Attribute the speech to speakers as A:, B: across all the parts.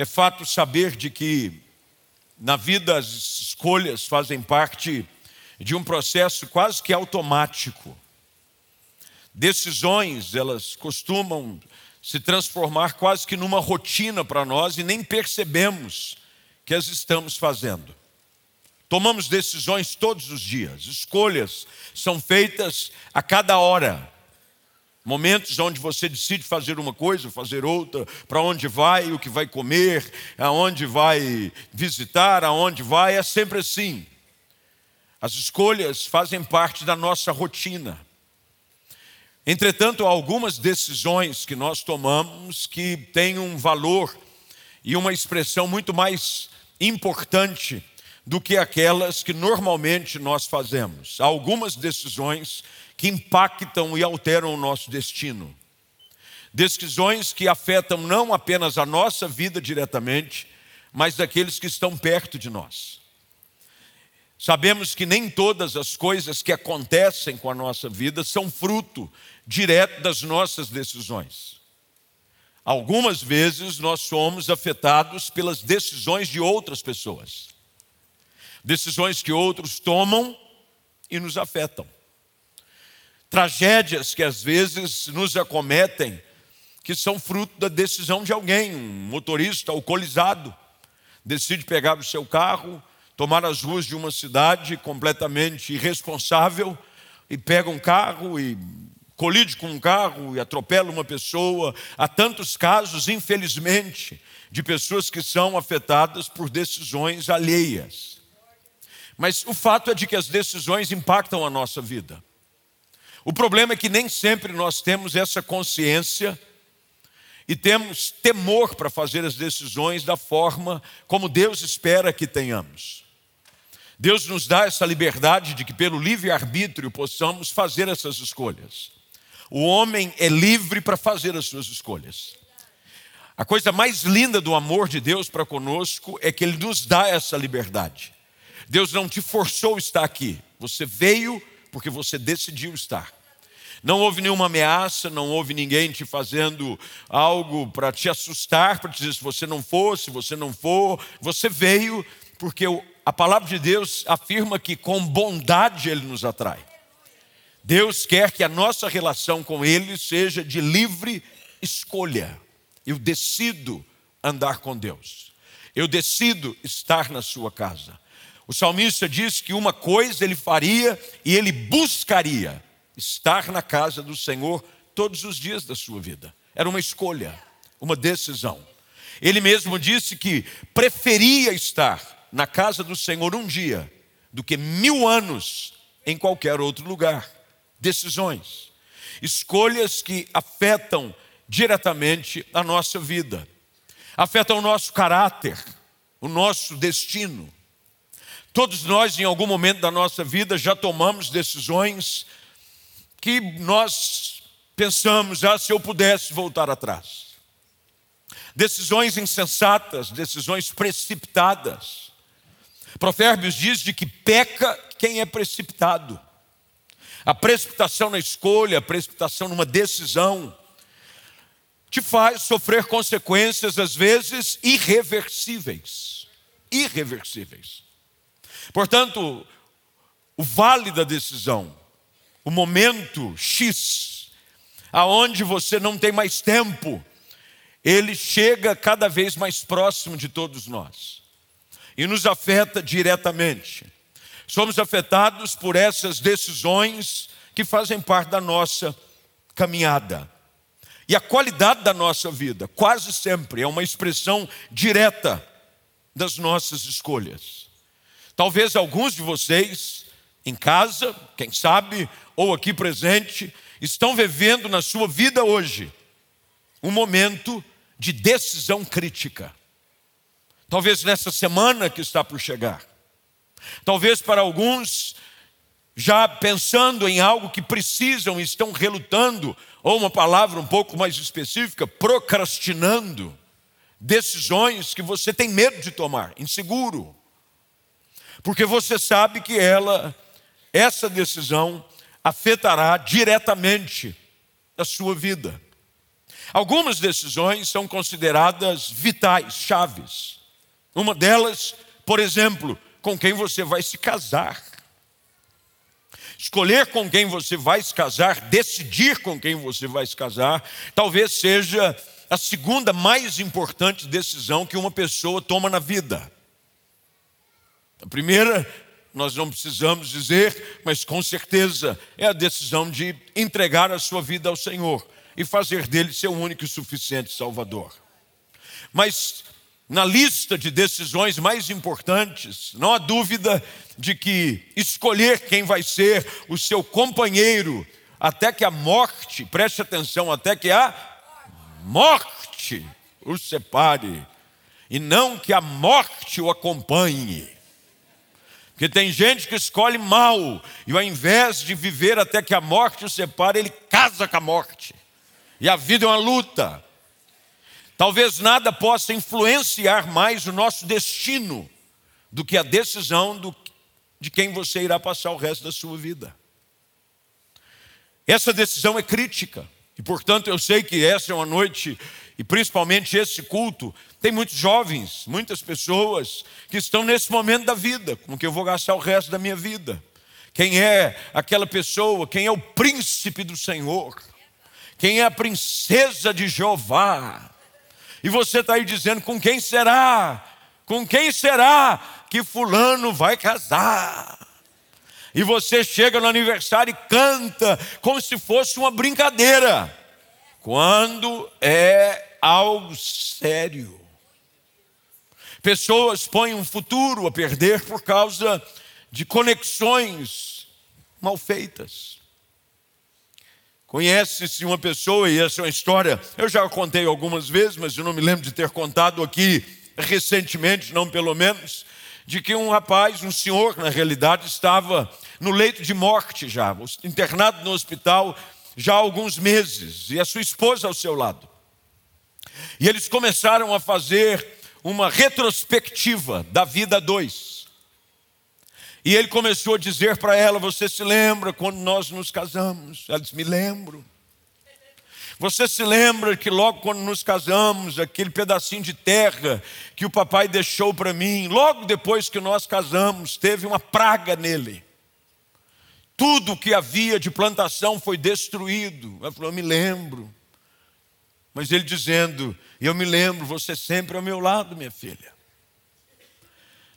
A: é fato saber de que na vida as escolhas fazem parte de um processo quase que automático. Decisões, elas costumam se transformar quase que numa rotina para nós e nem percebemos que as estamos fazendo. Tomamos decisões todos os dias, escolhas são feitas a cada hora. Momentos onde você decide fazer uma coisa, fazer outra, para onde vai, o que vai comer, aonde vai visitar, aonde vai, é sempre assim. As escolhas fazem parte da nossa rotina. Entretanto, há algumas decisões que nós tomamos que têm um valor e uma expressão muito mais importante do que aquelas que normalmente nós fazemos. Há algumas decisões que impactam e alteram o nosso destino. Decisões que afetam não apenas a nossa vida diretamente, mas daqueles que estão perto de nós. Sabemos que nem todas as coisas que acontecem com a nossa vida são fruto direto das nossas decisões. Algumas vezes nós somos afetados pelas decisões de outras pessoas, decisões que outros tomam e nos afetam. Tragédias que às vezes nos acometem, que são fruto da decisão de alguém, um motorista alcoolizado, decide pegar o seu carro tomar as ruas de uma cidade completamente irresponsável e pega um carro e colide com um carro e atropela uma pessoa. Há tantos casos, infelizmente, de pessoas que são afetadas por decisões alheias. Mas o fato é de que as decisões impactam a nossa vida. O problema é que nem sempre nós temos essa consciência e temos temor para fazer as decisões da forma como Deus espera que tenhamos. Deus nos dá essa liberdade de que, pelo livre-arbítrio, possamos fazer essas escolhas. O homem é livre para fazer as suas escolhas. A coisa mais linda do amor de Deus para conosco é que Ele nos dá essa liberdade. Deus não te forçou a estar aqui, você veio porque você decidiu estar. Não houve nenhuma ameaça, não houve ninguém te fazendo algo para te assustar, para te dizer se você não for, se você não for. Você veio porque a palavra de Deus afirma que com bondade Ele nos atrai. Deus quer que a nossa relação com Ele seja de livre escolha. Eu decido andar com Deus. Eu decido estar na sua casa. O salmista diz que uma coisa ele faria e ele buscaria estar na casa do Senhor todos os dias da sua vida. Era uma escolha, uma decisão. Ele mesmo disse que preferia estar na casa do Senhor um dia do que mil anos em qualquer outro lugar. Decisões, escolhas que afetam diretamente a nossa vida, afetam o nosso caráter, o nosso destino. Todos nós, em algum momento da nossa vida, já tomamos decisões que nós pensamos, ah, se eu pudesse voltar atrás. Decisões insensatas, decisões precipitadas Provérbios diz de que peca quem é precipitado. A precipitação na escolha, a precipitação numa decisão, te faz sofrer consequências, às vezes, irreversíveis. Irreversíveis. Portanto, o vale da decisão, o momento X, aonde você não tem mais tempo, ele chega cada vez mais próximo de todos nós e nos afeta diretamente. Somos afetados por essas decisões que fazem parte da nossa caminhada. E a qualidade da nossa vida, quase sempre, é uma expressão direta das nossas escolhas. Talvez alguns de vocês, em casa, quem sabe, ou aqui presente, estão vivendo na sua vida hoje um momento de decisão crítica. Talvez nessa semana que está por chegar. Talvez para alguns, já pensando em algo que precisam, estão relutando, ou uma palavra um pouco mais específica, procrastinando decisões que você tem medo de tomar, inseguro. Porque você sabe que ela, essa decisão, afetará diretamente a sua vida. Algumas decisões são consideradas vitais, chaves. Uma delas, por exemplo, com quem você vai se casar. Escolher com quem você vai se casar, decidir com quem você vai se casar, talvez seja a segunda mais importante decisão que uma pessoa toma na vida. A primeira, nós não precisamos dizer, mas com certeza é a decisão de entregar a sua vida ao Senhor e fazer dele seu único e suficiente Salvador. Mas na lista de decisões mais importantes, não há dúvida de que escolher quem vai ser o seu companheiro até que a morte, preste atenção, até que a morte o separe, e não que a morte o acompanhe. Porque tem gente que escolhe mal, e ao invés de viver até que a morte o separe, ele casa com a morte. E a vida é uma luta. Talvez nada possa influenciar mais o nosso destino do que a decisão do, de quem você irá passar o resto da sua vida. Essa decisão é crítica, e portanto eu sei que essa é uma noite, e principalmente esse culto, tem muitos jovens, muitas pessoas que estão nesse momento da vida, como que eu vou gastar o resto da minha vida. Quem é aquela pessoa, quem é o príncipe do Senhor? Quem é a princesa de Jeová? E você está aí dizendo: com quem será? Com quem será que Fulano vai casar? E você chega no aniversário e canta como se fosse uma brincadeira, quando é algo sério. Pessoas põem um futuro a perder por causa de conexões mal feitas. Conhece-se uma pessoa, e essa é uma história, eu já contei algumas vezes, mas eu não me lembro de ter contado aqui recentemente, não pelo menos, de que um rapaz, um senhor, na realidade, estava no leito de morte já, internado no hospital já há alguns meses, e a sua esposa ao seu lado. E eles começaram a fazer uma retrospectiva da vida dois. E ele começou a dizer para ela: Você se lembra quando nós nos casamos? Ela disse: Me lembro. Você se lembra que logo quando nos casamos, aquele pedacinho de terra que o papai deixou para mim, logo depois que nós casamos, teve uma praga nele. Tudo que havia de plantação foi destruído. Ela falou: Eu me lembro. Mas ele dizendo: Eu me lembro, você sempre ao meu lado, minha filha.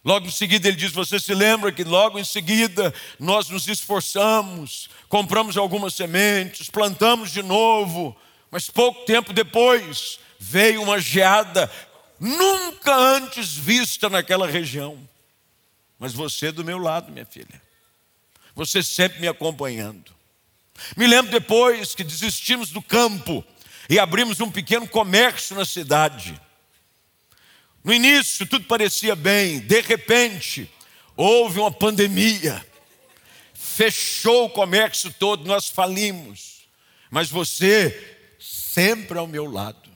A: Logo em seguida ele diz: Você se lembra que logo em seguida nós nos esforçamos, compramos algumas sementes, plantamos de novo, mas pouco tempo depois veio uma geada nunca antes vista naquela região. Mas você do meu lado, minha filha, você sempre me acompanhando. Me lembro depois que desistimos do campo e abrimos um pequeno comércio na cidade. No início tudo parecia bem, de repente houve uma pandemia, fechou o comércio todo, nós falimos, mas você sempre ao meu lado.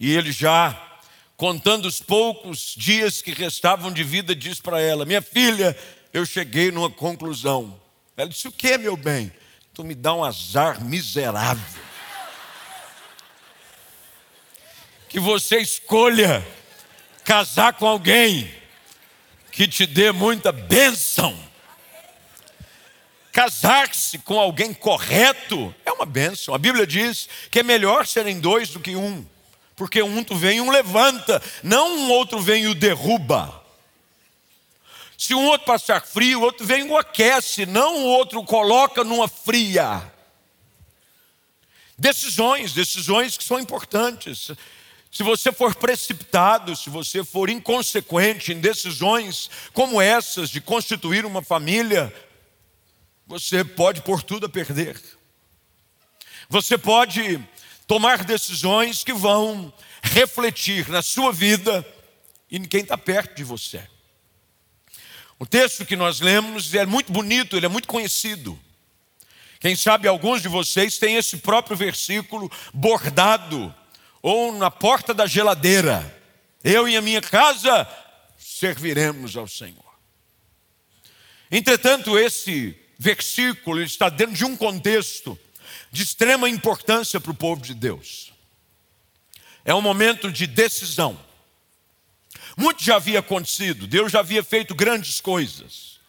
A: E ele já, contando os poucos dias que restavam de vida, diz para ela: Minha filha, eu cheguei numa conclusão. Ela disse: O que, meu bem? Tu me dá um azar miserável. que você escolha casar com alguém que te dê muita bênção. Casar-se com alguém correto é uma bênção. A Bíblia diz que é melhor serem dois do que um, porque um tu vem e um levanta, não um outro vem e o derruba. Se um outro passar frio, o outro vem e o aquece, não o outro coloca numa fria. Decisões, decisões que são importantes. Se você for precipitado, se você for inconsequente em decisões como essas de constituir uma família, você pode por tudo a perder. Você pode tomar decisões que vão refletir na sua vida e em quem está perto de você. O texto que nós lemos é muito bonito, ele é muito conhecido. Quem sabe alguns de vocês têm esse próprio versículo bordado ou na porta da geladeira. Eu e a minha casa serviremos ao Senhor. Entretanto, esse versículo está dentro de um contexto de extrema importância para o povo de Deus. É um momento de decisão. Muito já havia acontecido, Deus já havia feito grandes coisas.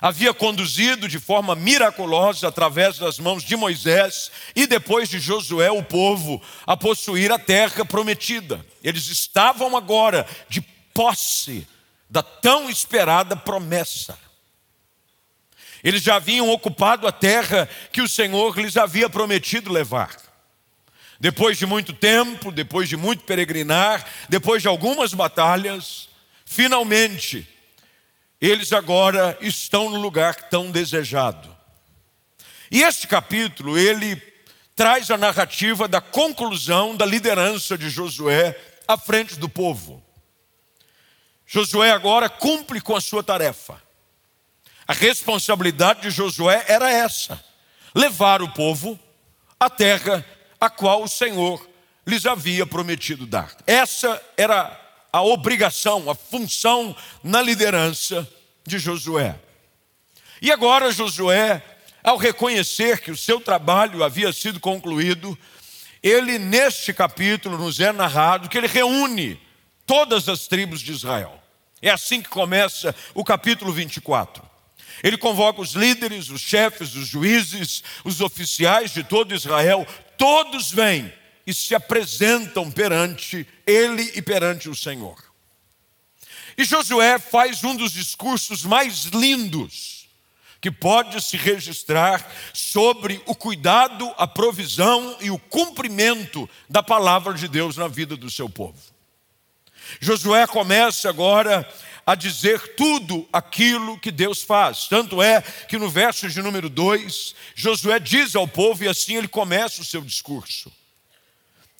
A: Havia conduzido de forma miraculosa, através das mãos de Moisés e depois de Josué, o povo a possuir a terra prometida. Eles estavam agora de posse da tão esperada promessa. Eles já haviam ocupado a terra que o Senhor lhes havia prometido levar. Depois de muito tempo, depois de muito peregrinar, depois de algumas batalhas, finalmente, eles agora estão no lugar tão desejado. E este capítulo, ele traz a narrativa da conclusão da liderança de Josué à frente do povo. Josué agora cumpre com a sua tarefa. A responsabilidade de Josué era essa: levar o povo à terra a qual o Senhor lhes havia prometido dar. Essa era a obrigação, a função na liderança de Josué. E agora Josué, ao reconhecer que o seu trabalho havia sido concluído, ele neste capítulo nos é narrado que ele reúne todas as tribos de Israel. É assim que começa o capítulo 24. Ele convoca os líderes, os chefes, os juízes, os oficiais de todo Israel, todos vêm e se apresentam perante ele e perante o Senhor. E Josué faz um dos discursos mais lindos que pode se registrar sobre o cuidado, a provisão e o cumprimento da palavra de Deus na vida do seu povo. Josué começa agora a dizer tudo aquilo que Deus faz. Tanto é que no verso de número 2, Josué diz ao povo, e assim ele começa o seu discurso: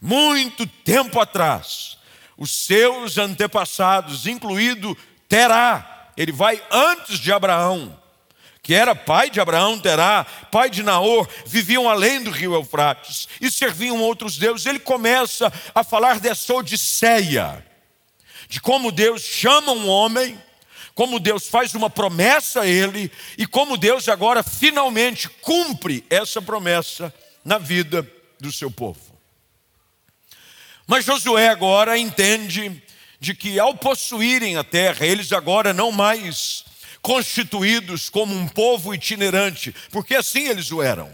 A: Muito tempo atrás, os seus antepassados, incluído Terá, ele vai antes de Abraão, que era pai de Abraão, Terá, pai de Naor, viviam além do rio Eufrates e serviam outros deuses. Ele começa a falar dessa odisseia de como Deus chama um homem, como Deus faz uma promessa a ele e como Deus agora finalmente cumpre essa promessa na vida do seu povo. Mas Josué agora entende de que ao possuírem a terra, eles agora não mais constituídos como um povo itinerante, porque assim eles o eram.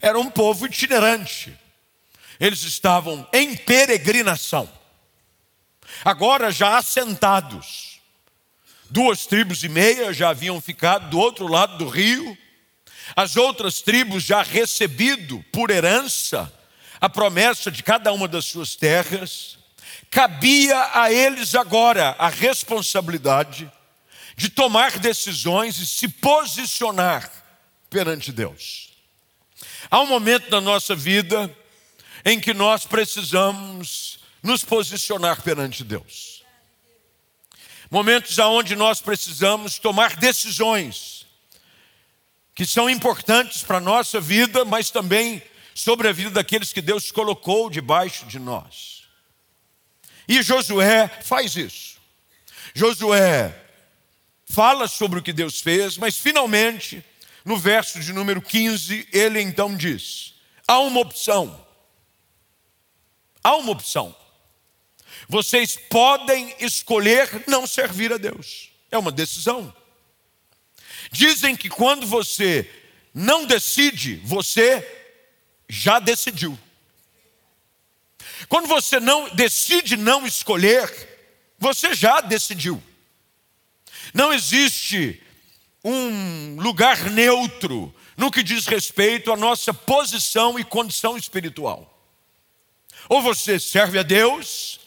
A: Era um povo itinerante. Eles estavam em peregrinação agora já assentados. Duas tribos e meia já haviam ficado do outro lado do rio, as outras tribos já recebido por herança a promessa de cada uma das suas terras, cabia a eles agora a responsabilidade de tomar decisões e se posicionar perante Deus. Há um momento na nossa vida em que nós precisamos nos posicionar perante Deus. Momentos aonde nós precisamos tomar decisões que são importantes para a nossa vida, mas também sobre a vida daqueles que Deus colocou debaixo de nós. E Josué faz isso. Josué fala sobre o que Deus fez, mas finalmente, no verso de número 15, ele então diz: há uma opção. Há uma opção. Vocês podem escolher não servir a Deus. É uma decisão. Dizem que quando você não decide, você já decidiu. Quando você não decide não escolher, você já decidiu. Não existe um lugar neutro no que diz respeito à nossa posição e condição espiritual. Ou você serve a Deus,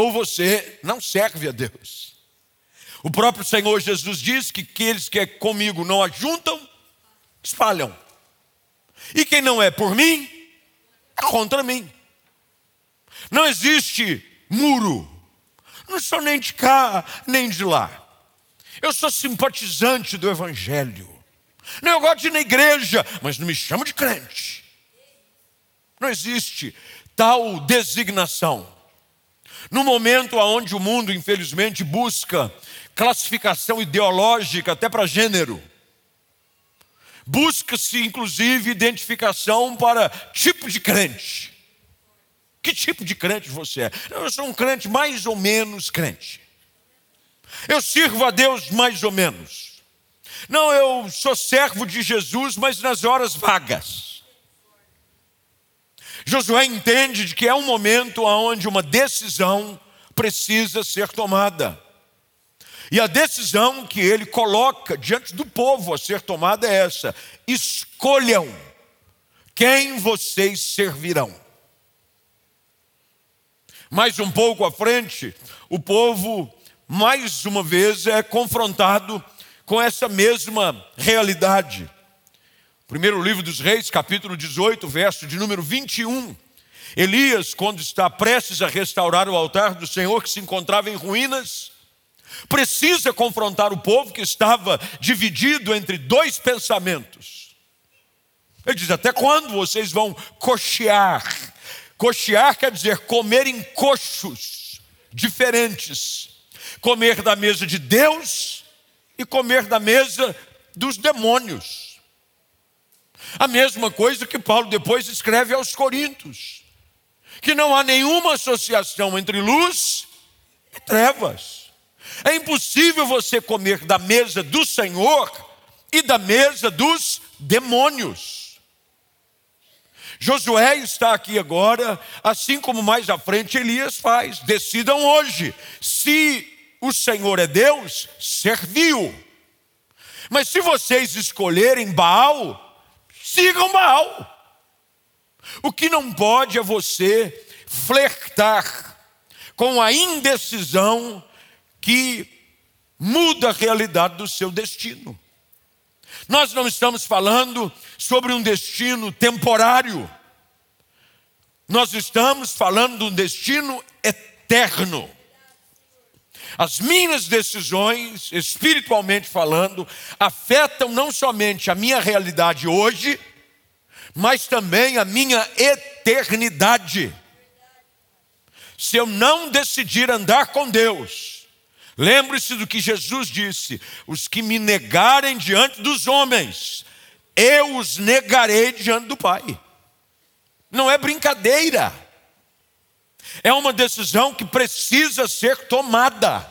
A: ou você não serve a Deus. O próprio Senhor Jesus diz que aqueles que é comigo não ajuntam, espalham. E quem não é por mim, é contra mim. Não existe muro. Não sou nem de cá, nem de lá. Eu sou simpatizante do Evangelho. Não, eu gosto de ir na igreja, mas não me chamo de crente. Não existe tal designação. No momento onde o mundo, infelizmente, busca classificação ideológica até para gênero, busca-se inclusive identificação para tipo de crente. Que tipo de crente você é? Eu sou um crente mais ou menos crente. Eu sirvo a Deus mais ou menos. Não, eu sou servo de Jesus, mas nas horas vagas. Josué entende de que é um momento onde uma decisão precisa ser tomada. E a decisão que ele coloca diante do povo a ser tomada é essa: escolham quem vocês servirão. Mais um pouco à frente, o povo, mais uma vez, é confrontado com essa mesma realidade. Primeiro livro dos Reis, capítulo 18, verso de número 21. Elias, quando está prestes a restaurar o altar do Senhor que se encontrava em ruínas, precisa confrontar o povo que estava dividido entre dois pensamentos. Ele diz: Até quando vocês vão cochear? Cochear quer dizer comer em coxos diferentes, comer da mesa de Deus e comer da mesa dos demônios. A mesma coisa que Paulo depois escreve aos Coríntios, que não há nenhuma associação entre luz e trevas. É impossível você comer da mesa do Senhor e da mesa dos demônios. Josué está aqui agora, assim como mais à frente Elias faz. Decidam hoje se o Senhor é Deus, serviu. Mas se vocês escolherem Baal, sigam Baal. O que não pode é você flertar com a indecisão que muda a realidade do seu destino. Nós não estamos falando sobre um destino temporário, nós estamos falando de um destino eterno. As minhas decisões, espiritualmente falando, afetam não somente a minha realidade hoje, mas também a minha eternidade. Se eu não decidir andar com Deus, Lembre-se do que Jesus disse: os que me negarem diante dos homens, eu os negarei diante do Pai. Não é brincadeira, é uma decisão que precisa ser tomada,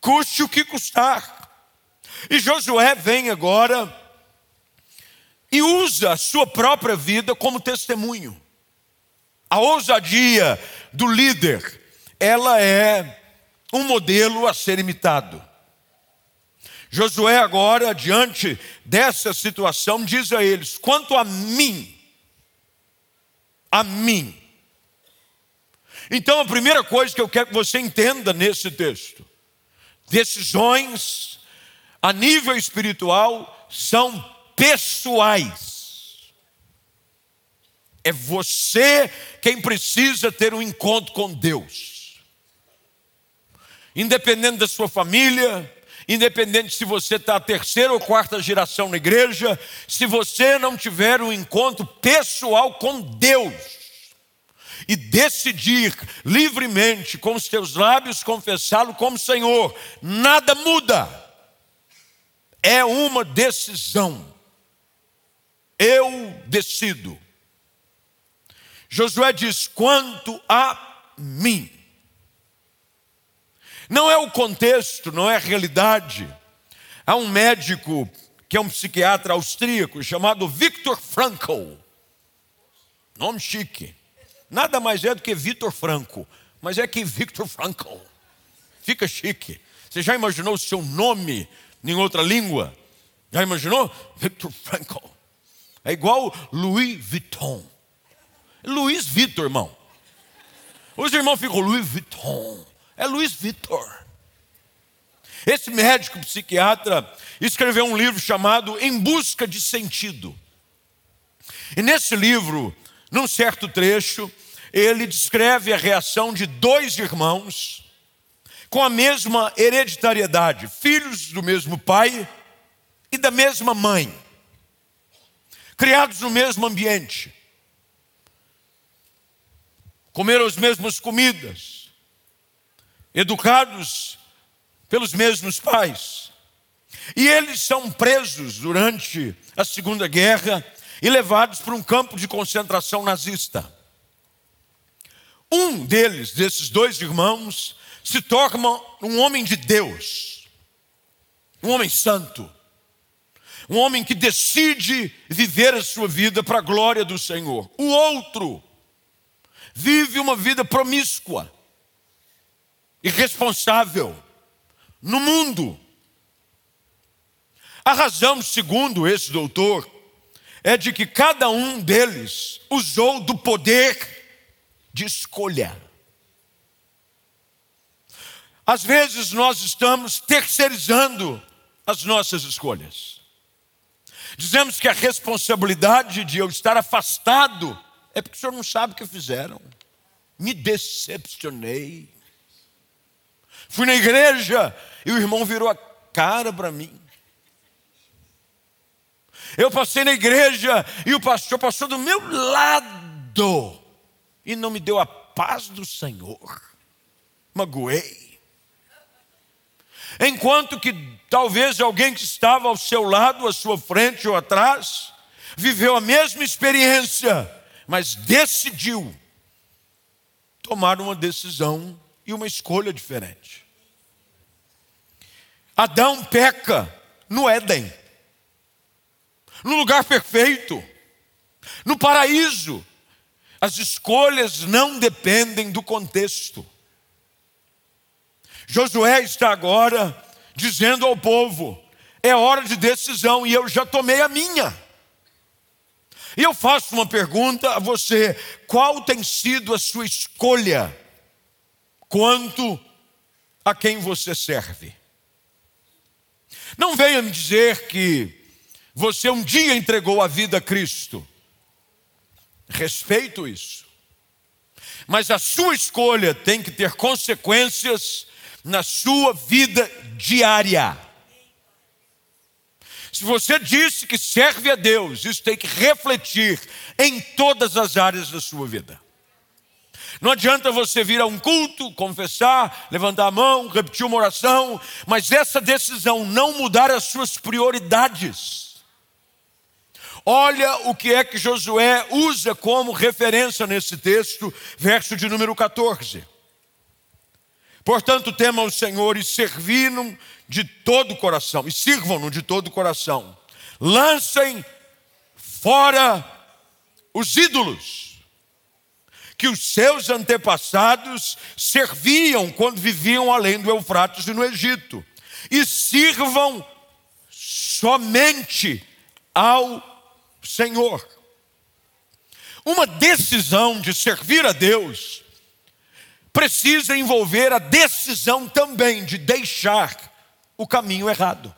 A: custe o que custar. E Josué vem agora e usa a sua própria vida como testemunho. A ousadia do líder, ela é um modelo a ser imitado. Josué, agora, diante dessa situação, diz a eles: quanto a mim, a mim. Então, a primeira coisa que eu quero que você entenda nesse texto: decisões a nível espiritual são pessoais. É você quem precisa ter um encontro com Deus independente da sua família, independente se você está a terceira ou quarta geração na igreja, se você não tiver um encontro pessoal com Deus e decidir livremente com os teus lábios confessá-lo como Senhor, nada muda. É uma decisão. Eu decido. Josué diz: quanto a mim. Não é o contexto, não é a realidade. Há um médico que é um psiquiatra austríaco chamado Viktor Frankl. Nome chique. Nada mais é do que Viktor Franco, mas é que Viktor Frankl. Fica chique. Você já imaginou o seu nome em outra língua? Já imaginou? Viktor Frankl. É igual Louis Vuitton. Luiz Vitor, irmão. Os irmãos ficam Louis Vuitton. É Luiz Vitor. Esse médico psiquiatra escreveu um livro chamado Em Busca de Sentido. E nesse livro, num certo trecho, ele descreve a reação de dois irmãos com a mesma hereditariedade, filhos do mesmo pai e da mesma mãe, criados no mesmo ambiente, comeram as mesmas comidas, educados pelos mesmos pais. E eles são presos durante a Segunda Guerra e levados para um campo de concentração nazista. Um deles, desses dois irmãos, se torna um homem de Deus, um homem santo, um homem que decide viver a sua vida para a glória do Senhor. O outro vive uma vida promíscua, irresponsável, no mundo. A razão, segundo esse doutor, é de que cada um deles usou do poder de escolha. Às vezes nós estamos terceirizando as nossas escolhas. Dizemos que a responsabilidade de eu estar afastado é porque o senhor não sabe o que fizeram. Me decepcionei. Fui na igreja e o irmão virou a cara para mim. Eu passei na igreja e o pastor passou do meu lado e não me deu a paz do Senhor. Magoei. Enquanto que talvez alguém que estava ao seu lado, à sua frente ou atrás, viveu a mesma experiência, mas decidiu tomar uma decisão e uma escolha diferente. Adão peca no Éden, no lugar perfeito, no paraíso, as escolhas não dependem do contexto. Josué está agora dizendo ao povo: é hora de decisão e eu já tomei a minha. E eu faço uma pergunta a você: qual tem sido a sua escolha quanto a quem você serve? Não venha me dizer que você um dia entregou a vida a Cristo. Respeito isso. Mas a sua escolha tem que ter consequências na sua vida diária. Se você disse que serve a Deus, isso tem que refletir em todas as áreas da sua vida. Não adianta você vir a um culto, confessar, levantar a mão, repetir uma oração, mas essa decisão não mudar as suas prioridades Olha o que é que Josué usa como referência nesse texto, verso de número 14. Portanto, temam o Senhor e servi-no de todo o coração, e sirvam-no de todo o coração. Lancem fora os ídolos que os seus antepassados serviam quando viviam além do Eufrates e no Egito, e sirvam somente ao Senhor. Uma decisão de servir a Deus precisa envolver a decisão também de deixar o caminho errado.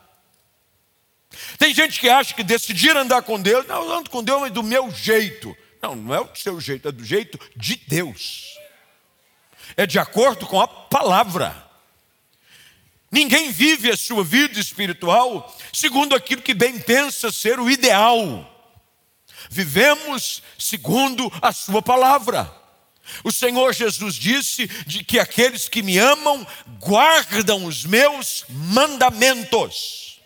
A: Tem gente que acha que decidir andar com Deus, não, eu ando com Deus, mas do meu jeito. Não, não é o seu jeito, é do jeito de Deus. É de acordo com a palavra. Ninguém vive a sua vida espiritual segundo aquilo que bem pensa ser o ideal vivemos segundo a Sua palavra. O Senhor Jesus disse de que aqueles que me amam guardam os meus mandamentos.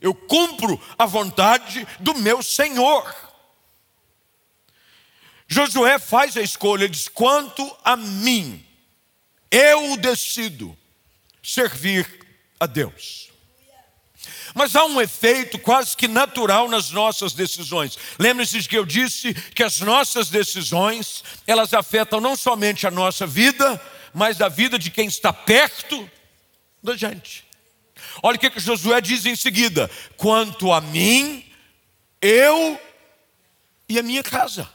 A: Eu cumpro a vontade do meu Senhor. Josué faz a escolha, diz: quanto a mim, eu decido servir a Deus. Mas há um efeito quase que natural nas nossas decisões. Lembre-se de que eu disse que as nossas decisões, elas afetam não somente a nossa vida, mas a vida de quem está perto da gente. Olha o que, que Josué diz em seguida: quanto a mim, eu e a minha casa.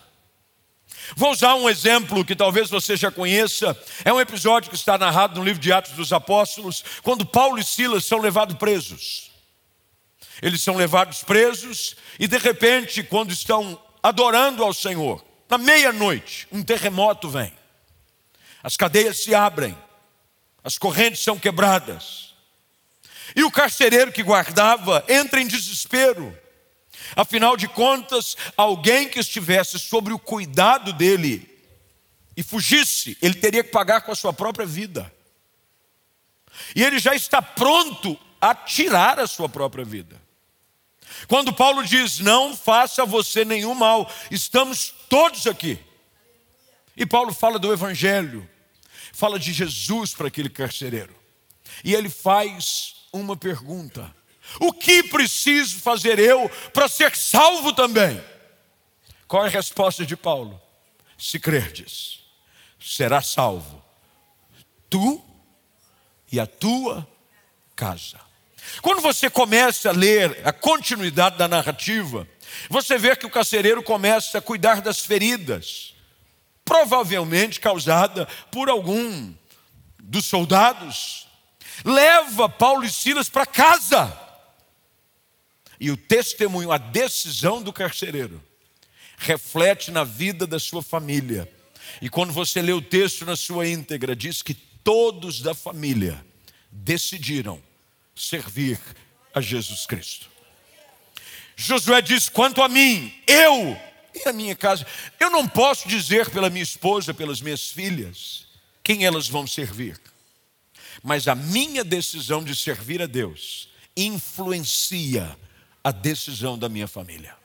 A: Vou usar um exemplo que talvez você já conheça. É um episódio que está narrado no livro de Atos dos Apóstolos, quando Paulo e Silas são levados presos. Eles são levados presos e de repente, quando estão adorando ao Senhor, na meia-noite, um terremoto vem. As cadeias se abrem, as correntes são quebradas. E o carcereiro que guardava entra em desespero. Afinal de contas, alguém que estivesse sobre o cuidado dele e fugisse, ele teria que pagar com a sua própria vida. E ele já está pronto a tirar a sua própria vida. Quando Paulo diz: Não faça você nenhum mal, estamos todos aqui. E Paulo fala do Evangelho, fala de Jesus para aquele carcereiro. E ele faz uma pergunta: O que preciso fazer eu para ser salvo também? Qual é a resposta de Paulo? Se crerdes, será salvo, tu e a tua casa. Quando você começa a ler a continuidade da narrativa, você vê que o carcereiro começa a cuidar das feridas, provavelmente causada por algum dos soldados. Leva Paulo e Silas para casa. E o testemunho, a decisão do carcereiro, reflete na vida da sua família. E quando você lê o texto na sua íntegra, diz que todos da família decidiram servir a Jesus Cristo. Josué diz: quanto a mim, eu e a minha casa, eu não posso dizer pela minha esposa, pelas minhas filhas, quem elas vão servir, mas a minha decisão de servir a Deus influencia a decisão da minha família.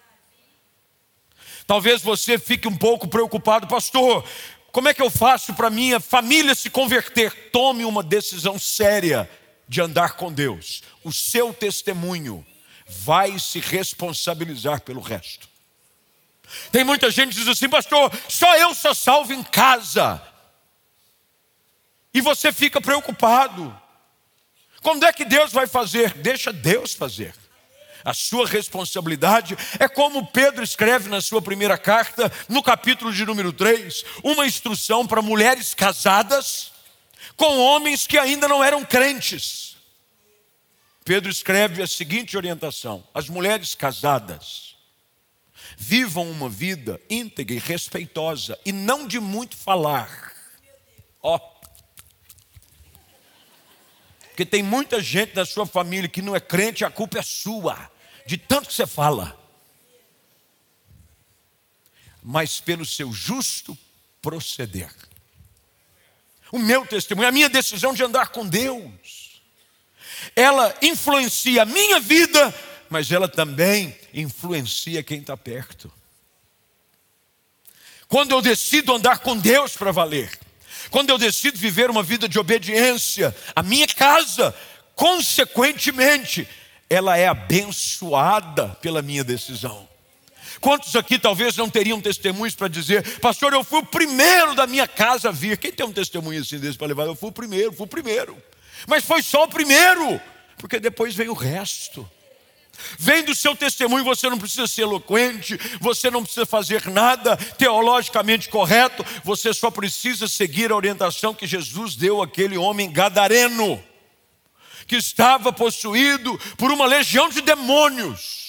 A: Talvez você fique um pouco preocupado, pastor. Como é que eu faço para minha família se converter? Tome uma decisão séria de andar com Deus, o seu testemunho vai se responsabilizar pelo resto. Tem muita gente que diz assim, pastor, só eu sou salvo em casa. E você fica preocupado. Quando é que Deus vai fazer? Deixa Deus fazer. A sua responsabilidade é como Pedro escreve na sua primeira carta, no capítulo de número 3, uma instrução para mulheres casadas com homens que ainda não eram crentes. Pedro escreve a seguinte orientação: as mulheres casadas vivam uma vida íntegra e respeitosa e não de muito falar. Ó. Porque tem muita gente da sua família que não é crente, a culpa é sua, de tanto que você fala. Mas pelo seu justo proceder o meu testemunho, a minha decisão de andar com Deus. Ela influencia a minha vida, mas ela também influencia quem está perto. Quando eu decido andar com Deus para valer, quando eu decido viver uma vida de obediência, a minha casa, consequentemente, ela é abençoada pela minha decisão. Quantos aqui talvez não teriam testemunhos para dizer, pastor, eu fui o primeiro da minha casa a vir? Quem tem um testemunho assim desse para levar? Eu fui o primeiro, fui o primeiro. Mas foi só o primeiro, porque depois vem o resto. Vem do seu testemunho, você não precisa ser eloquente, você não precisa fazer nada teologicamente correto, você só precisa seguir a orientação que Jesus deu àquele homem gadareno, que estava possuído por uma legião de demônios.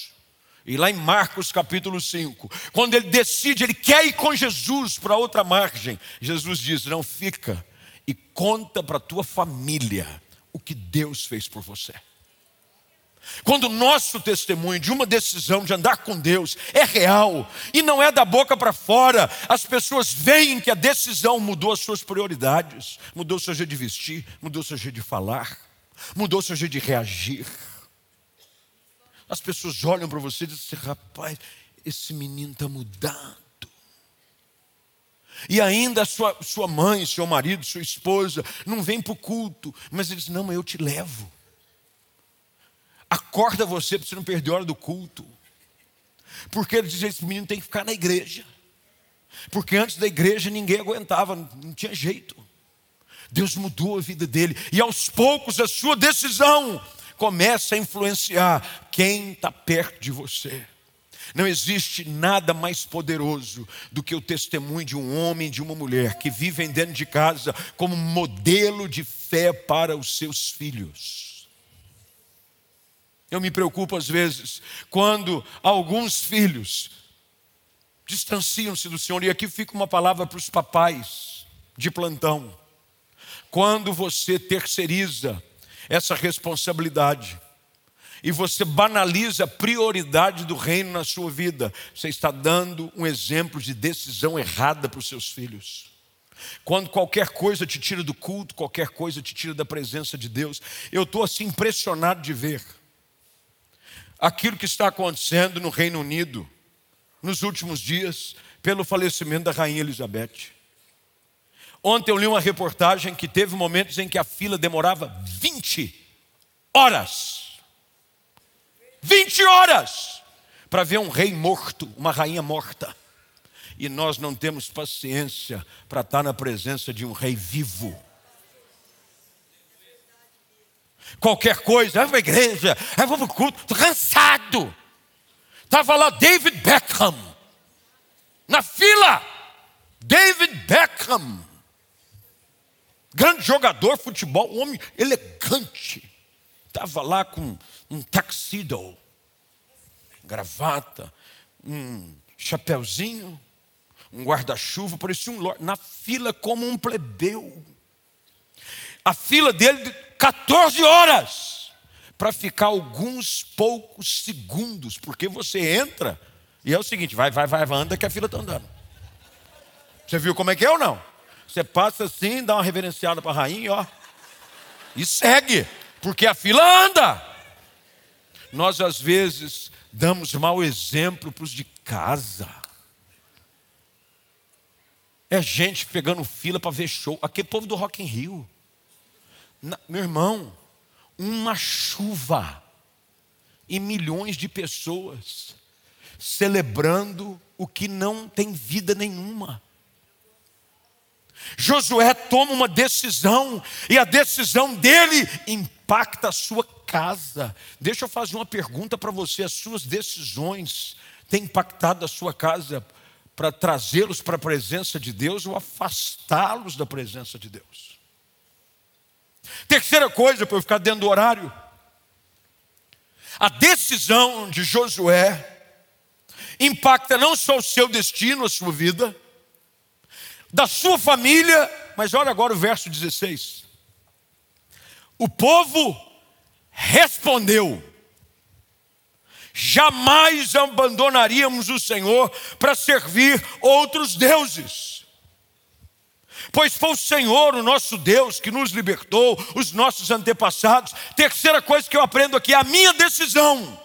A: E lá em Marcos capítulo 5, quando ele decide, ele quer ir com Jesus para outra margem, Jesus diz: Não fica e conta para a tua família o que Deus fez por você. Quando o nosso testemunho de uma decisão de andar com Deus é real e não é da boca para fora, as pessoas veem que a decisão mudou as suas prioridades, mudou seu jeito de vestir, mudou seu jeito de falar, mudou seu jeito de reagir. As pessoas olham para você e dizem assim, rapaz, esse menino está mudado. E ainda sua, sua mãe, seu marido, sua esposa não vem para o culto, mas eles não, eu te levo. Acorda você para você não perder a hora do culto. Porque eles dizem, esse menino tem que ficar na igreja. Porque antes da igreja ninguém aguentava, não tinha jeito. Deus mudou a vida dele. E aos poucos a sua decisão começa a influenciar quem está perto de você. Não existe nada mais poderoso do que o testemunho de um homem e de uma mulher que vivem dentro de casa como modelo de fé para os seus filhos. Eu me preocupo às vezes quando alguns filhos distanciam-se do Senhor, e aqui fica uma palavra para os papais de plantão. Quando você terceiriza essa responsabilidade e você banaliza a prioridade do reino na sua vida, você está dando um exemplo de decisão errada para os seus filhos. Quando qualquer coisa te tira do culto, qualquer coisa te tira da presença de Deus. Eu estou assim impressionado de ver aquilo que está acontecendo no Reino Unido nos últimos dias pelo falecimento da rainha Elizabeth. Ontem eu li uma reportagem que teve momentos em que a fila demorava 20 horas. 20 horas para ver um rei morto, uma rainha morta. E nós não temos paciência para estar na presença de um rei vivo. Qualquer coisa, vai para a igreja, vai para o culto, estou cansado. Estava lá David Beckham, na fila. David Beckham, grande jogador de futebol, um homem elegante. Estava lá com um tuxedo, gravata, um chapéuzinho, um guarda-chuva, parecia um na fila como um plebeu. A fila dele, 14 horas, para ficar alguns poucos segundos, porque você entra e é o seguinte: vai, vai, vai, anda que a fila está andando. Você viu como é que é ou não? Você passa assim, dá uma reverenciada para a rainha, ó, e segue, porque a fila anda. Nós às vezes damos mau exemplo para os de casa. É gente pegando fila para ver show. Aquele povo do Rock in Rio. Na, meu irmão, uma chuva e milhões de pessoas celebrando o que não tem vida nenhuma. Josué toma uma decisão e a decisão dele impacta a sua casa. Deixa eu fazer uma pergunta para você: as suas decisões têm impactado a sua casa? para trazê-los para a presença de Deus ou afastá-los da presença de Deus. Terceira coisa, para eu ficar dentro do horário, a decisão de Josué impacta não só o seu destino, a sua vida, da sua família, mas olha agora o verso 16. O povo respondeu: jamais abandonaríamos o Senhor para servir outros deuses. Pois foi o Senhor, o nosso Deus, que nos libertou, os nossos antepassados. Terceira coisa que eu aprendo aqui: a minha decisão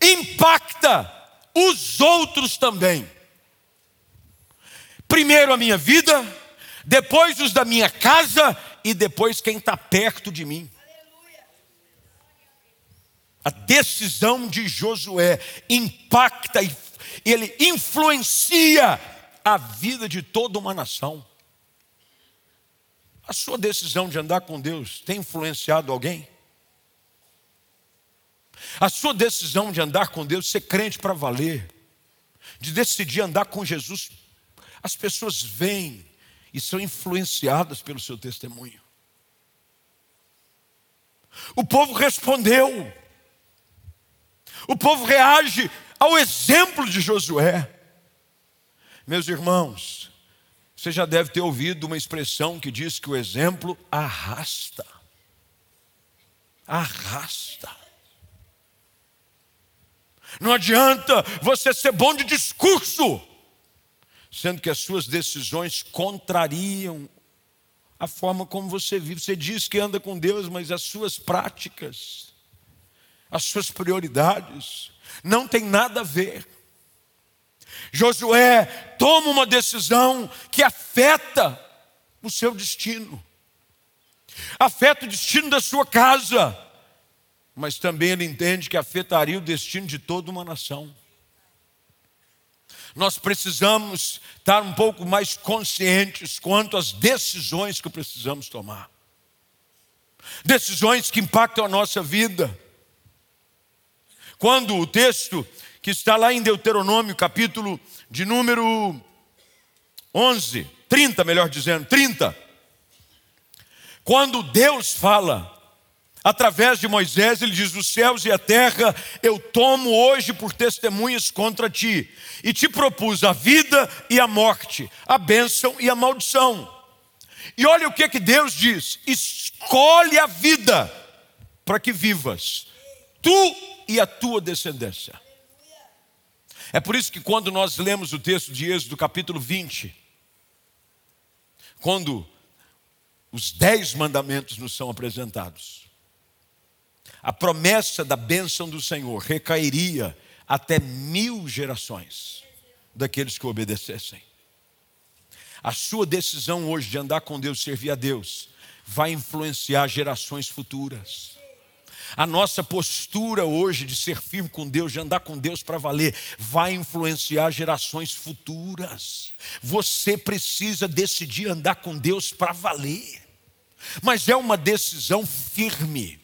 A: impacta os outros também. Primeiro a minha vida, depois os da minha casa e depois quem está perto de mim. A decisão de Josué impacta e ele influencia a vida de toda uma nação. A sua decisão de andar com Deus tem influenciado alguém? A sua decisão de andar com Deus, ser crente para valer, de decidir andar com Jesus, as pessoas vêm e são influenciadas pelo seu testemunho. O povo respondeu. O povo reage ao exemplo de Josué. Meus irmãos, você já deve ter ouvido uma expressão que diz que o exemplo arrasta. Arrasta. Não adianta você ser bom de discurso, sendo que as suas decisões contrariam a forma como você vive. Você diz que anda com Deus, mas as suas práticas as suas prioridades, não tem nada a ver. Josué toma uma decisão que afeta o seu destino, afeta o destino da sua casa, mas também ele entende que afetaria o destino de toda uma nação. Nós precisamos estar um pouco mais conscientes quanto às decisões que precisamos tomar. Decisões que impactam a nossa vida quando o texto que está lá em Deuteronômio, capítulo de número 11, 30, melhor dizendo, 30. Quando Deus fala através de Moisés, ele diz: Os céus e a terra eu tomo hoje por testemunhas contra ti, e te propus a vida e a morte, a bênção e a maldição. E olha o que, que Deus diz: escolhe a vida para que vivas, tu e a tua descendência. É por isso que quando nós lemos o texto de Êxodo, capítulo 20, quando os dez mandamentos nos são apresentados, a promessa da bênção do Senhor recairia até mil gerações daqueles que obedecessem. A sua decisão hoje de andar com Deus, servir a Deus, vai influenciar gerações futuras. A nossa postura hoje de ser firme com Deus, de andar com Deus para valer, vai influenciar gerações futuras. Você precisa decidir andar com Deus para valer, mas é uma decisão firme,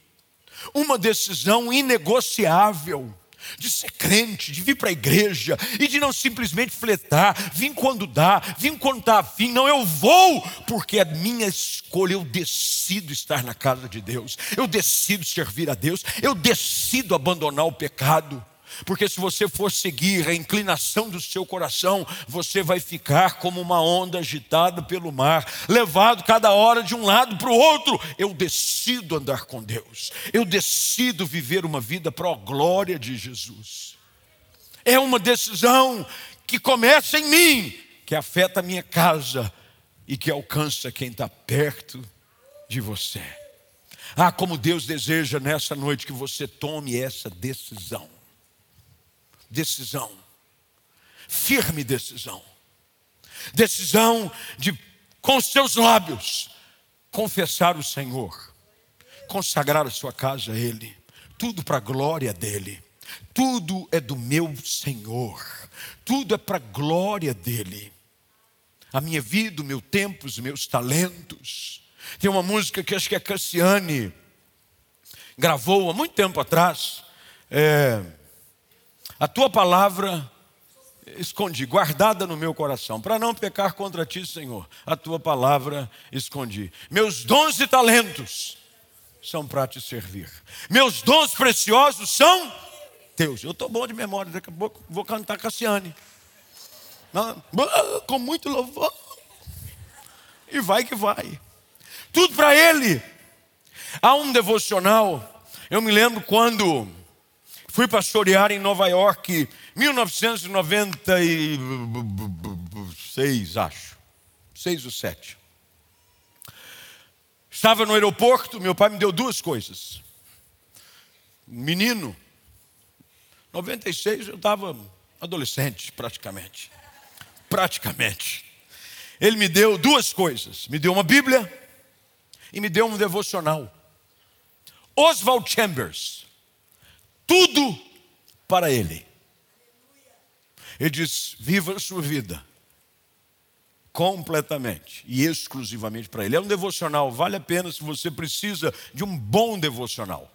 A: uma decisão inegociável de ser crente, de vir para a igreja e de não simplesmente fletar, vim quando dá, vim quando está afim, não, eu vou, porque é minha escolha, eu decido estar na casa de Deus, eu decido servir a Deus, eu decido abandonar o pecado. Porque se você for seguir a inclinação do seu coração, você vai ficar como uma onda agitada pelo mar, levado cada hora de um lado para o outro. Eu decido andar com Deus, eu decido viver uma vida para a glória de Jesus. É uma decisão que começa em mim, que afeta a minha casa e que alcança quem está perto de você. Ah, como Deus deseja nessa noite que você tome essa decisão decisão, firme decisão, decisão de, com seus lábios, confessar o Senhor, consagrar a sua casa a Ele, tudo para a glória dEle, tudo é do meu Senhor, tudo é para a glória dEle, a minha vida, o meu tempo, os meus talentos. Tem uma música que acho que a Cassiane gravou há muito tempo atrás. É, a tua palavra escondi, guardada no meu coração, para não pecar contra ti, Senhor. A tua palavra escondi. Meus dons e talentos são para te servir. Meus dons preciosos são teus. Eu estou bom de memória, daqui a pouco vou cantar Cassiane. Com muito louvor. E vai que vai. Tudo para Ele. Há um devocional. Eu me lembro quando Fui pastorear em Nova York, 1996, acho. Seis ou sete. Estava no aeroporto, meu pai me deu duas coisas. Menino, 96 eu estava adolescente, praticamente. Praticamente. Ele me deu duas coisas: me deu uma Bíblia e me deu um devocional. Oswald Chambers tudo para Ele. Ele diz: viva a sua vida completamente e exclusivamente para Ele. É um devocional, vale a pena se você precisa de um bom devocional.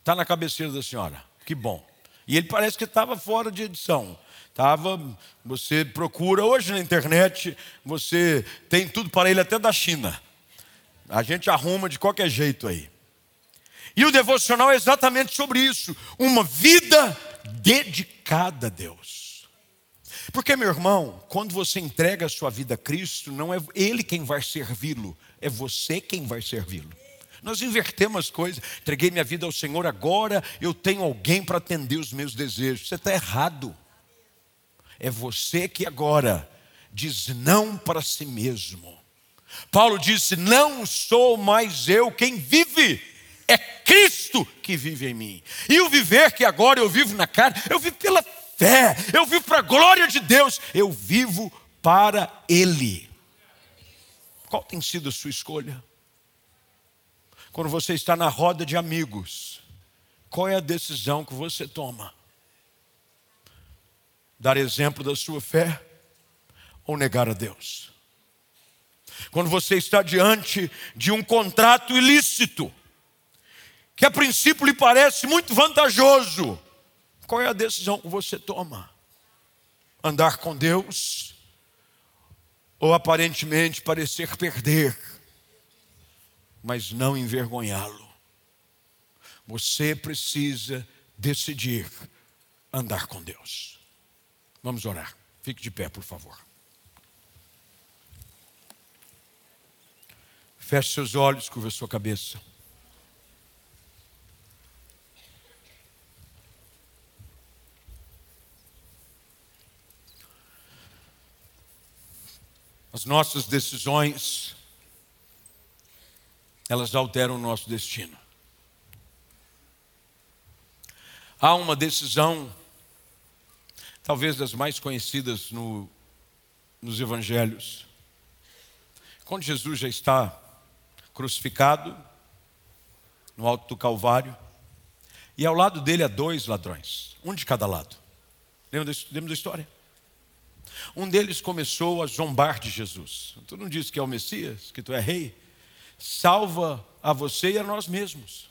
A: Está na cabeceira da senhora, que bom. E ele parece que estava fora de edição. Tava, você procura hoje na internet, você tem tudo para ele até da China. A gente arruma de qualquer jeito aí. E o devocional é exatamente sobre isso: uma vida dedicada a Deus. Porque, meu irmão, quando você entrega a sua vida a Cristo, não é Ele quem vai servi-lo, é você quem vai servi-lo. Nós invertemos as coisas. Entreguei minha vida ao Senhor, agora eu tenho alguém para atender os meus desejos. Você está errado. É você que agora diz não para si mesmo. Paulo disse: Não sou mais eu quem vive, é Cristo que vive em mim. E o viver que agora eu vivo na carne, eu vivo pela fé, eu vivo para a glória de Deus, eu vivo para Ele. Qual tem sido a sua escolha? Quando você está na roda de amigos, qual é a decisão que você toma? Dar exemplo da sua fé ou negar a Deus? Quando você está diante de um contrato ilícito, que a princípio lhe parece muito vantajoso, qual é a decisão que você toma? Andar com Deus ou aparentemente parecer perder, mas não envergonhá-lo? Você precisa decidir andar com Deus. Vamos orar. Fique de pé, por favor. Feche seus olhos, curva sua cabeça. As nossas decisões, elas alteram o nosso destino. Há uma decisão, talvez das mais conhecidas no, nos evangelhos. Quando Jesus já está crucificado no alto do Calvário, e ao lado dele há dois ladrões, um de cada lado. Lembra da história? Um deles começou a zombar de Jesus. Tu não diz que é o Messias, que tu é rei? Salva a você e a nós mesmos.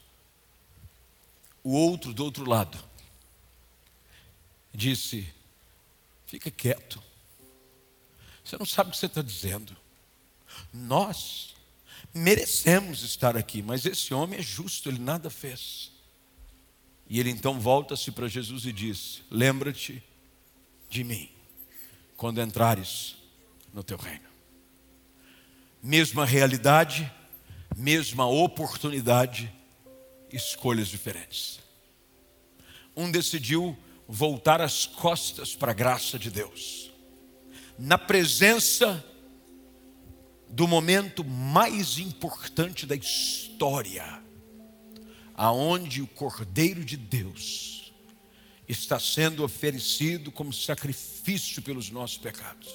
A: O outro do outro lado disse: Fica quieto. Você não sabe o que você está dizendo. Nós merecemos estar aqui, mas esse homem é justo, ele nada fez. E ele então volta-se para Jesus e diz: Lembra-te de mim quando entrares no teu reino. Mesma realidade, mesma oportunidade, escolhas diferentes. Um decidiu voltar as costas para a graça de Deus, na presença do momento mais importante da história, aonde o Cordeiro de Deus está sendo oferecido como sacrifício pelos nossos pecados.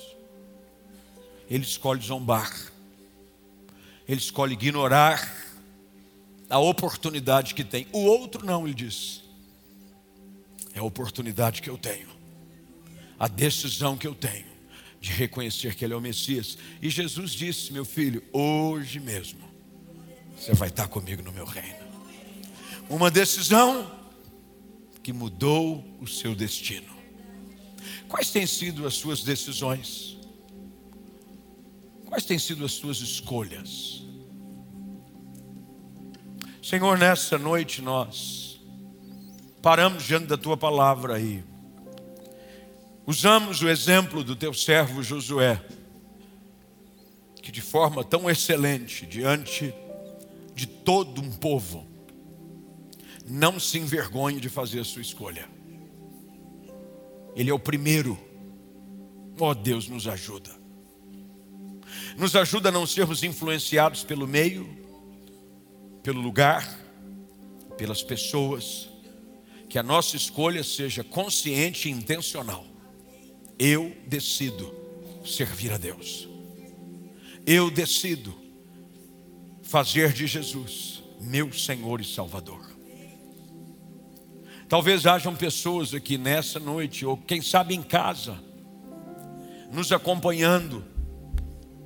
A: Ele escolhe zombar, ele escolhe ignorar a oportunidade que tem. O outro não, ele diz. É a oportunidade que eu tenho, a decisão que eu tenho de reconhecer que Ele é o Messias. E Jesus disse: Meu filho, hoje mesmo você vai estar comigo no meu reino. Uma decisão que mudou o seu destino. Quais têm sido as suas decisões? Quais têm sido as suas escolhas? Senhor, nessa noite nós paramos diante da tua palavra aí. Usamos o exemplo do teu servo Josué, que de forma tão excelente, diante de todo um povo, não se envergonhe de fazer a sua escolha. Ele é o primeiro. Ó oh, Deus, nos ajuda. Nos ajuda a não sermos influenciados pelo meio, pelo lugar, pelas pessoas. Que a nossa escolha seja consciente e intencional. Eu decido servir a Deus. Eu decido fazer de Jesus meu Senhor e Salvador. Talvez hajam pessoas aqui nessa noite, ou quem sabe em casa, nos acompanhando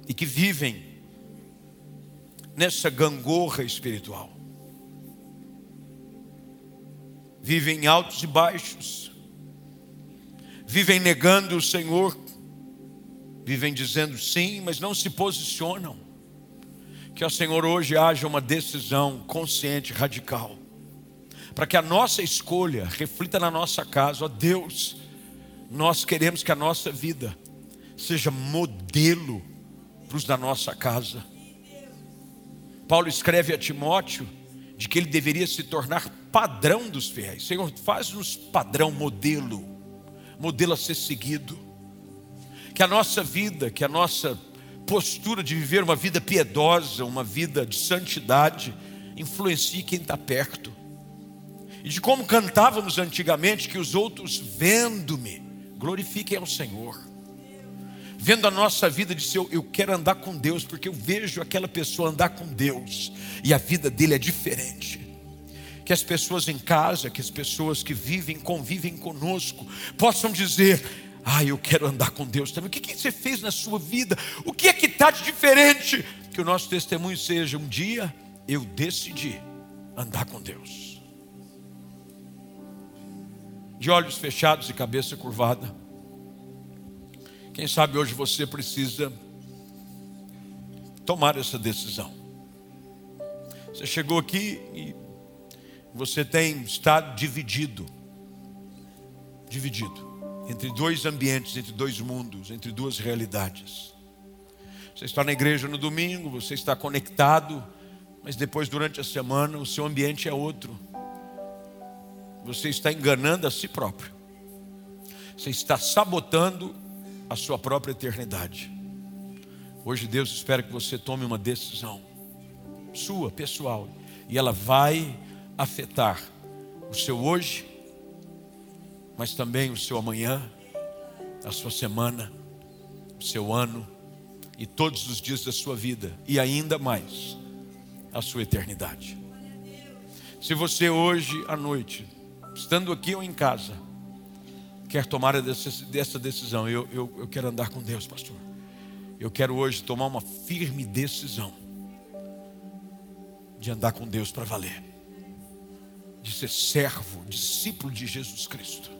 A: e que vivem nessa gangorra espiritual. Vivem altos e baixos, vivem negando o Senhor, vivem dizendo sim, mas não se posicionam. Que o Senhor hoje haja uma decisão consciente, radical para que a nossa escolha reflita na nossa casa, ó Deus, nós queremos que a nossa vida seja modelo para os da nossa casa. Paulo escreve a Timóteo de que ele deveria se tornar padrão dos fiéis. Senhor, faz-nos padrão, modelo, modelo a ser seguido. Que a nossa vida, que a nossa postura de viver uma vida piedosa, uma vida de santidade, influencie quem está perto e de como cantávamos antigamente, que os outros, vendo-me, glorifiquem ao Senhor. Vendo a nossa vida, disse eu, eu quero andar com Deus, porque eu vejo aquela pessoa andar com Deus, e a vida dele é diferente. Que as pessoas em casa, que as pessoas que vivem, convivem conosco, possam dizer: Ah, eu quero andar com Deus também. O que, que você fez na sua vida? O que é que está de diferente? Que o nosso testemunho seja: um dia eu decidi andar com Deus de olhos fechados e cabeça curvada. Quem sabe hoje você precisa tomar essa decisão. Você chegou aqui e você tem estado dividido dividido entre dois ambientes, entre dois mundos, entre duas realidades. Você está na igreja no domingo, você está conectado, mas depois durante a semana o seu ambiente é outro você está enganando a si próprio. Você está sabotando a sua própria eternidade. Hoje Deus espera que você tome uma decisão sua, pessoal, e ela vai afetar o seu hoje, mas também o seu amanhã, a sua semana, o seu ano e todos os dias da sua vida e ainda mais a sua eternidade. Se você hoje à noite, estando aqui ou em casa, quer tomar dessa decisão, eu, eu, eu quero andar com Deus, pastor. Eu quero hoje tomar uma firme decisão de andar com Deus para valer, de ser servo, discípulo de Jesus Cristo.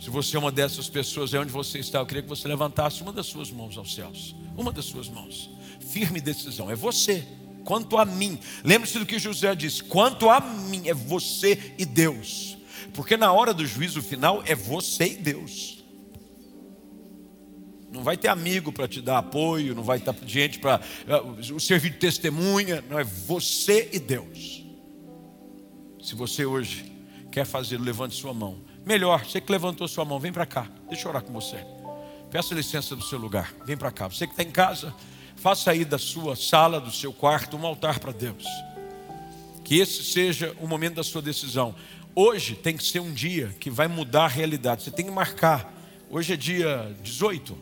A: Se você é uma dessas pessoas, é onde você está, eu queria que você levantasse uma das suas mãos aos céus. Uma das suas mãos. Firme decisão. É você. Quanto a mim. Lembre-se do que José disse: quanto a mim, é você e Deus. Porque na hora do juízo final é você e Deus. Não vai ter amigo para te dar apoio, não vai ter gente para eh, servir de testemunha, não é você e Deus. Se você hoje quer fazer, levante sua mão. Melhor, você que levantou sua mão, vem para cá. Deixa eu orar com você. Peça licença do seu lugar. Vem para cá. Você que está em casa, faça aí da sua sala, do seu quarto, um altar para Deus. Que esse seja o momento da sua decisão. Hoje tem que ser um dia que vai mudar a realidade. Você tem que marcar. Hoje é dia 18.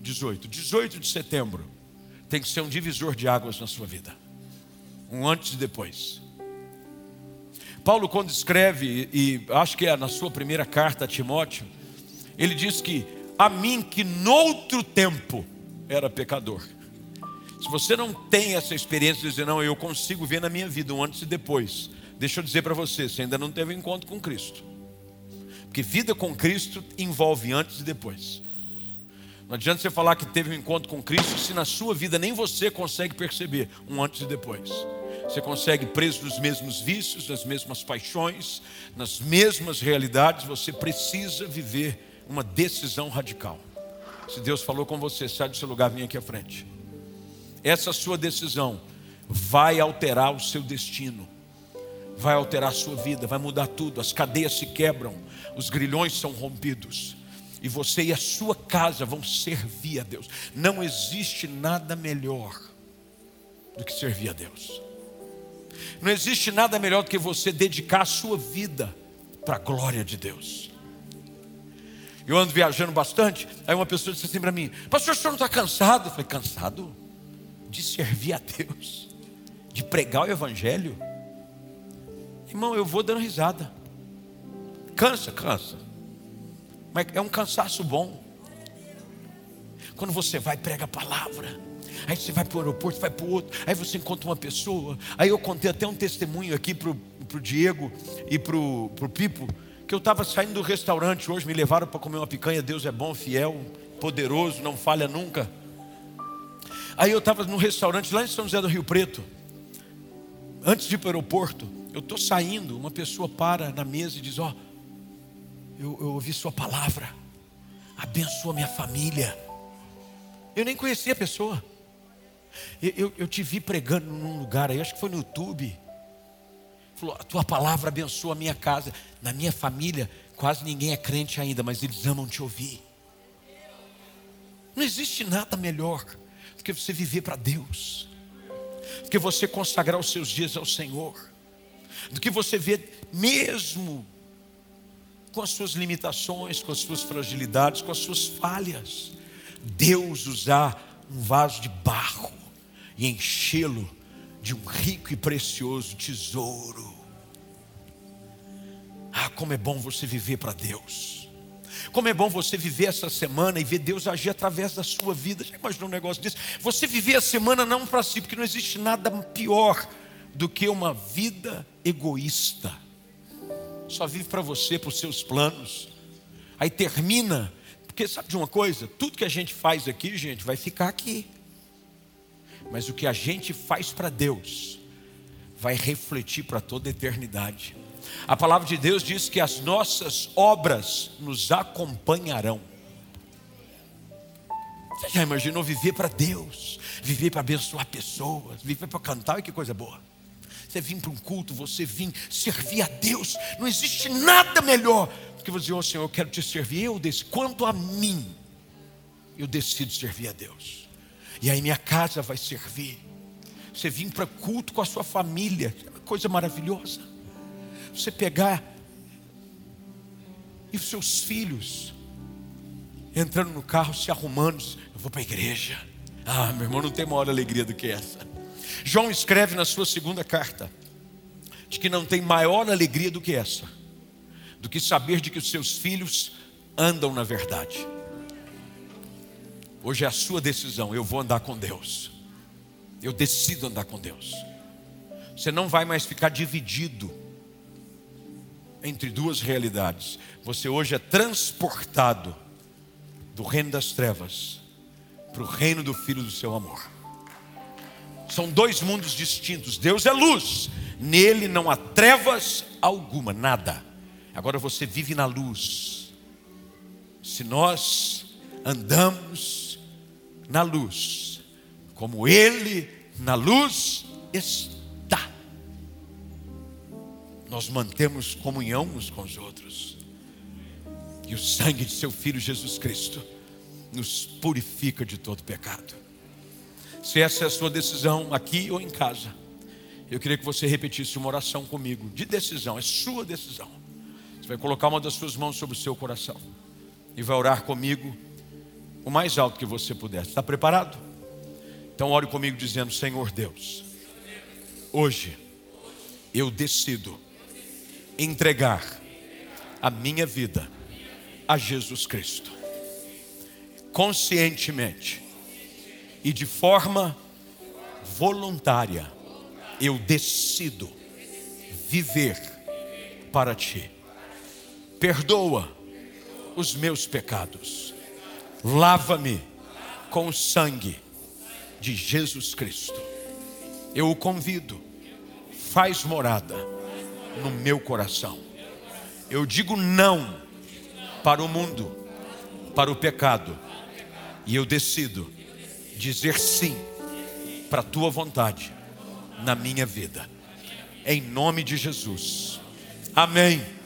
A: 18. 18 de setembro. Tem que ser um divisor de águas na sua vida. Um antes e depois. Paulo, quando escreve, e acho que é na sua primeira carta a Timóteo, ele diz que a mim que noutro tempo era pecador. Se você não tem essa experiência de dizer, não, eu consigo ver na minha vida um antes e depois, deixa eu dizer para você, você ainda não teve um encontro com Cristo. Porque vida com Cristo envolve antes e depois. Não adianta você falar que teve um encontro com Cristo se na sua vida nem você consegue perceber um antes e depois. Você consegue preso nos mesmos vícios, nas mesmas paixões, nas mesmas realidades, você precisa viver uma decisão radical. Se Deus falou com você, sai do seu lugar, vem aqui à frente. Essa sua decisão vai alterar o seu destino, vai alterar a sua vida, vai mudar tudo. As cadeias se quebram, os grilhões são rompidos, e você e a sua casa vão servir a Deus. Não existe nada melhor do que servir a Deus. Não existe nada melhor do que você dedicar a sua vida para a glória de Deus. Eu ando viajando bastante, aí uma pessoa disse assim para mim: Pastor, o senhor não está cansado? Eu falei: Cansado? De servir a Deus, de pregar o Evangelho? Irmão, eu vou dando risada. Cansa, cansa. Mas é um cansaço bom. Quando você vai prega a palavra, Aí você vai para o aeroporto, vai para o outro, aí você encontra uma pessoa. Aí eu contei até um testemunho aqui para o Diego e para o Pipo, que eu estava saindo do restaurante hoje, me levaram para comer uma picanha, Deus é bom, fiel, poderoso, não falha nunca. Aí eu estava no restaurante lá em São José do Rio Preto, antes de ir para o aeroporto, eu estou saindo, uma pessoa para na mesa e diz: Ó, oh, eu, eu ouvi Sua palavra, abençoa minha família. Eu nem conhecia a pessoa. Eu, eu, eu, te vi pregando num lugar aí, acho que foi no YouTube. Falou, a tua palavra abençoa a minha casa. Na minha família, quase ninguém é crente ainda, mas eles amam te ouvir. Não existe nada melhor do que você viver para Deus, do que você consagrar os seus dias ao Senhor, do que você ver mesmo com as suas limitações, com as suas fragilidades, com as suas falhas, Deus usar um vaso de barro e enchê-lo de um rico e precioso tesouro. Como é bom você viver para Deus. Como é bom você viver essa semana e ver Deus agir através da sua vida. Já imaginou um negócio desse? Você viver a semana não para si, porque não existe nada pior do que uma vida egoísta. Só vive para você, para os seus planos. Aí termina, porque sabe de uma coisa? Tudo que a gente faz aqui, gente, vai ficar aqui mas o que a gente faz para Deus vai refletir para toda a eternidade. A palavra de Deus diz que as nossas obras nos acompanharão. Você já imaginou viver para Deus, viver para abençoar pessoas, viver para cantar? Olha que coisa boa. Você vir para um culto, você vir servir a Deus, não existe nada melhor do que você dizer, oh Senhor, eu quero te servir. Eu desse, quanto a mim, eu decido servir a Deus. E aí minha casa vai servir. Você vir para culto com a sua família, coisa maravilhosa. Você pegar e os seus filhos entrando no carro, se arrumando, eu vou para a igreja. Ah, meu irmão, não tem maior alegria do que essa. João escreve na sua segunda carta de que não tem maior alegria do que essa, do que saber de que os seus filhos andam na verdade. Hoje é a sua decisão, eu vou andar com Deus. Eu decido andar com Deus. Você não vai mais ficar dividido entre duas realidades. Você hoje é transportado do reino das trevas para o reino do Filho do seu amor. São dois mundos distintos. Deus é luz, nele não há trevas alguma, nada. Agora você vive na luz. Se nós andamos na luz, como Ele na luz está, nós mantemos comunhão uns com os outros. E o sangue de seu Filho Jesus Cristo nos purifica de todo pecado. Se essa é a sua decisão, aqui ou em casa, eu queria que você repetisse uma oração comigo, de decisão, é sua decisão. Você vai colocar uma das suas mãos sobre o seu coração e vai orar comigo o mais alto que você puder. Está preparado? Então ore comigo dizendo: Senhor Deus, hoje eu decido entregar a minha vida a Jesus Cristo, conscientemente e de forma voluntária, eu decido viver para Ti. Perdoa os meus pecados, lava-me com o sangue de Jesus Cristo. Eu o convido, faz morada no meu coração. Eu digo não para o mundo, para o pecado. E eu decido dizer sim para a tua vontade na minha vida. Em nome de Jesus. Amém.